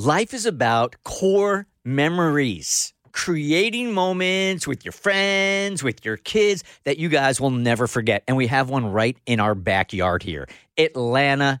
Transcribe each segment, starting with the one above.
Life is about core memories, creating moments with your friends, with your kids that you guys will never forget. And we have one right in our backyard here Atlanta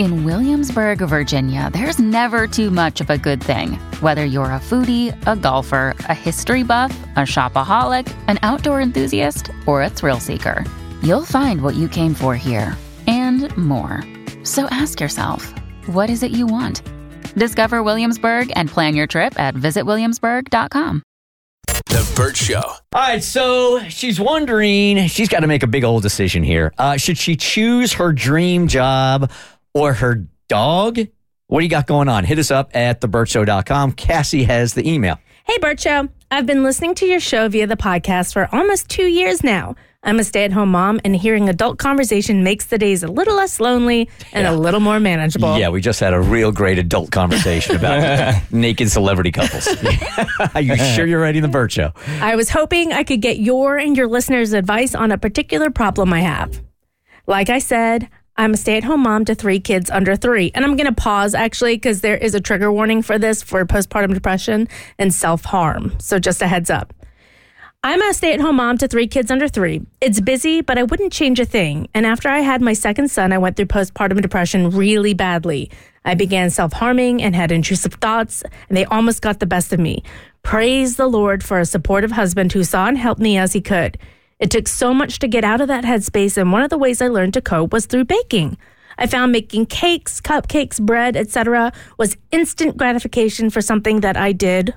In Williamsburg, Virginia, there's never too much of a good thing. Whether you're a foodie, a golfer, a history buff, a shopaholic, an outdoor enthusiast, or a thrill seeker, you'll find what you came for here and more. So ask yourself, what is it you want? Discover Williamsburg and plan your trip at visitwilliamsburg.com. The Burt Show. All right, so she's wondering, she's got to make a big old decision here. Uh, should she choose her dream job or her dog? What do you got going on? Hit us up at theburtshow.com. Cassie has the email. Hey, Burt Show. I've been listening to your show via the podcast for almost two years now. I'm a stay at home mom, and hearing adult conversation makes the days a little less lonely and a little more manageable. Yeah, we just had a real great adult conversation about naked celebrity couples. Are you sure you're writing the Burt Show? I was hoping I could get your and your listeners' advice on a particular problem I have. Like I said, I'm a stay at home mom to three kids under three. And I'm going to pause actually because there is a trigger warning for this for postpartum depression and self harm. So just a heads up. I'm a stay at home mom to three kids under three. It's busy, but I wouldn't change a thing. And after I had my second son, I went through postpartum depression really badly. I began self harming and had intrusive thoughts, and they almost got the best of me. Praise the Lord for a supportive husband who saw and helped me as he could. It took so much to get out of that headspace, and one of the ways I learned to cope was through baking. I found making cakes, cupcakes, bread, etc. was instant gratification for something that I did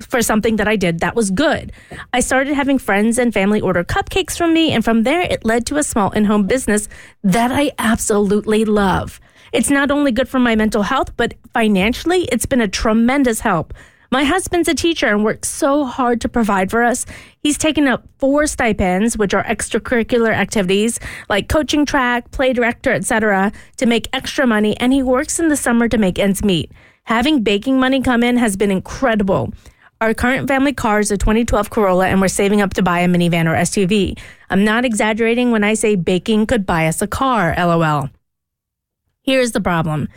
for something that I did that was good. I started having friends and family order cupcakes from me, and from there it led to a small in home business that I absolutely love. It's not only good for my mental health, but financially, it's been a tremendous help. My husband's a teacher and works so hard to provide for us. He's taken up four stipends, which are extracurricular activities like coaching track, play director, etc., to make extra money, and he works in the summer to make ends meet. Having baking money come in has been incredible. Our current family car is a 2012 Corolla, and we're saving up to buy a minivan or SUV. I'm not exaggerating when I say baking could buy us a car, lol. Here's the problem.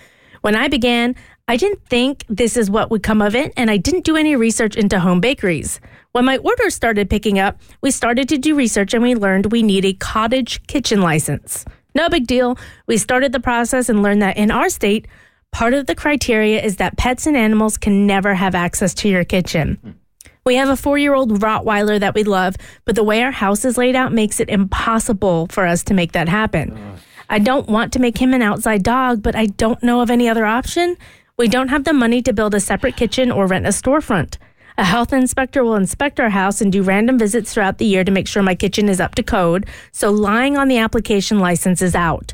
When I began, I didn't think this is what would come of it, and I didn't do any research into home bakeries. When my orders started picking up, we started to do research and we learned we need a cottage kitchen license. No big deal. We started the process and learned that in our state, part of the criteria is that pets and animals can never have access to your kitchen. We have a four year old Rottweiler that we love, but the way our house is laid out makes it impossible for us to make that happen. I don't want to make him an outside dog, but I don't know of any other option. We don't have the money to build a separate kitchen or rent a storefront. A health inspector will inspect our house and do random visits throughout the year to make sure my kitchen is up to code, so lying on the application license is out.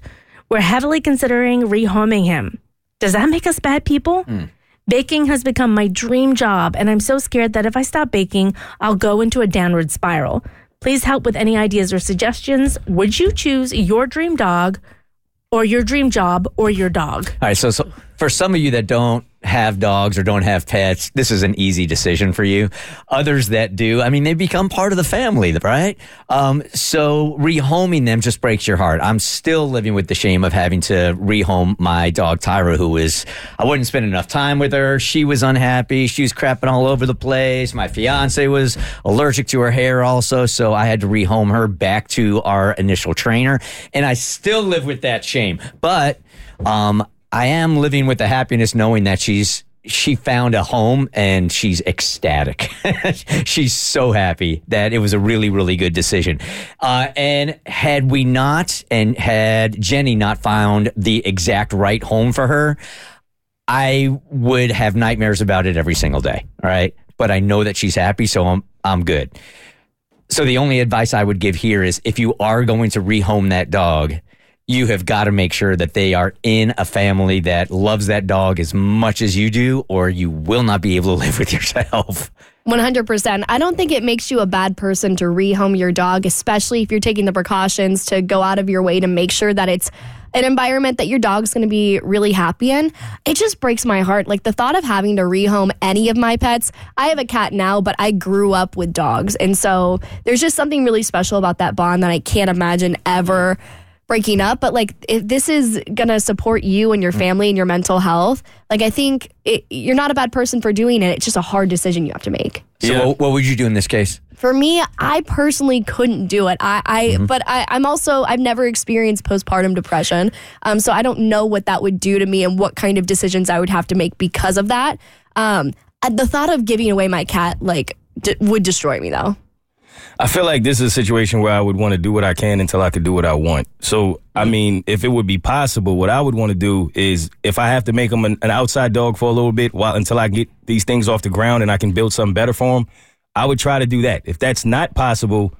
We're heavily considering rehoming him. Does that make us bad people? Hmm. Baking has become my dream job, and I'm so scared that if I stop baking, I'll go into a downward spiral. Please help with any ideas or suggestions. Would you choose your dream dog or your dream job or your dog? All right, so, so for some of you that don't have dogs or don't have pets, this is an easy decision for you. Others that do, I mean, they become part of the family, right? Um, so rehoming them just breaks your heart. I'm still living with the shame of having to rehome my dog Tyra, who was, I wouldn't spend enough time with her. She was unhappy. She was crapping all over the place. My fiance was allergic to her hair also. So I had to rehome her back to our initial trainer. And I still live with that shame. But, um, I am living with the happiness knowing that she's she found a home and she's ecstatic. she's so happy that it was a really, really good decision. Uh, and had we not, and had Jenny not found the exact right home for her, I would have nightmares about it every single day. All right. But I know that she's happy, so I'm I'm good. So the only advice I would give here is if you are going to rehome that dog, you have got to make sure that they are in a family that loves that dog as much as you do, or you will not be able to live with yourself. 100%. I don't think it makes you a bad person to rehome your dog, especially if you're taking the precautions to go out of your way to make sure that it's an environment that your dog's going to be really happy in. It just breaks my heart. Like the thought of having to rehome any of my pets. I have a cat now, but I grew up with dogs. And so there's just something really special about that bond that I can't imagine ever breaking up, but like if this is gonna support you and your mm. family and your mental health, like I think it, you're not a bad person for doing it. It's just a hard decision you have to make. So yeah. what, what, would you do in this case? For me, I personally couldn't do it. I, I mm-hmm. but I, I'm also I've never experienced postpartum depression, um, so I don't know what that would do to me and what kind of decisions I would have to make because of that. Um, the thought of giving away my cat like d- would destroy me though. I feel like this is a situation where I would want to do what I can until I could do what I want. So, I mean, if it would be possible, what I would want to do is if I have to make him an, an outside dog for a little bit while until I get these things off the ground and I can build something better for him, I would try to do that. If that's not possible,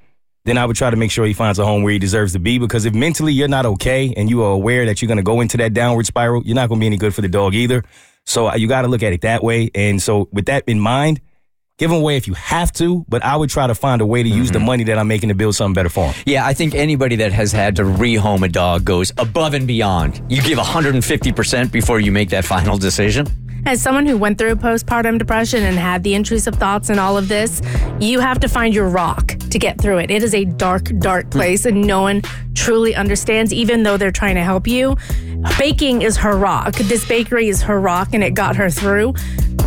then I would try to make sure he finds a home where he deserves to be. Because if mentally you're not okay and you are aware that you're going to go into that downward spiral, you're not going to be any good for the dog either. So uh, you got to look at it that way. And so with that in mind, Give them away if you have to, but I would try to find a way to use mm-hmm. the money that I'm making to build something better for them. Yeah, I think anybody that has had to rehome a dog goes above and beyond. You give 150% before you make that final decision. As someone who went through postpartum depression and had the intrusive thoughts and all of this, you have to find your rock to get through it. It is a dark, dark place, and no one truly understands, even though they're trying to help you. Baking is her rock. This bakery is her rock, and it got her through.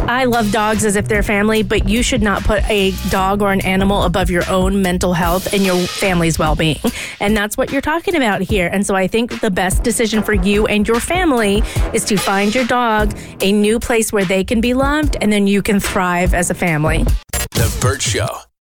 I love dogs as if they're family, but you should not put a dog or an animal above your own mental health and your family's well being. And that's what you're talking about here. And so I think the best decision for you and your family is to find your dog a new place where they can be loved and then you can thrive as a family. The Burt Show.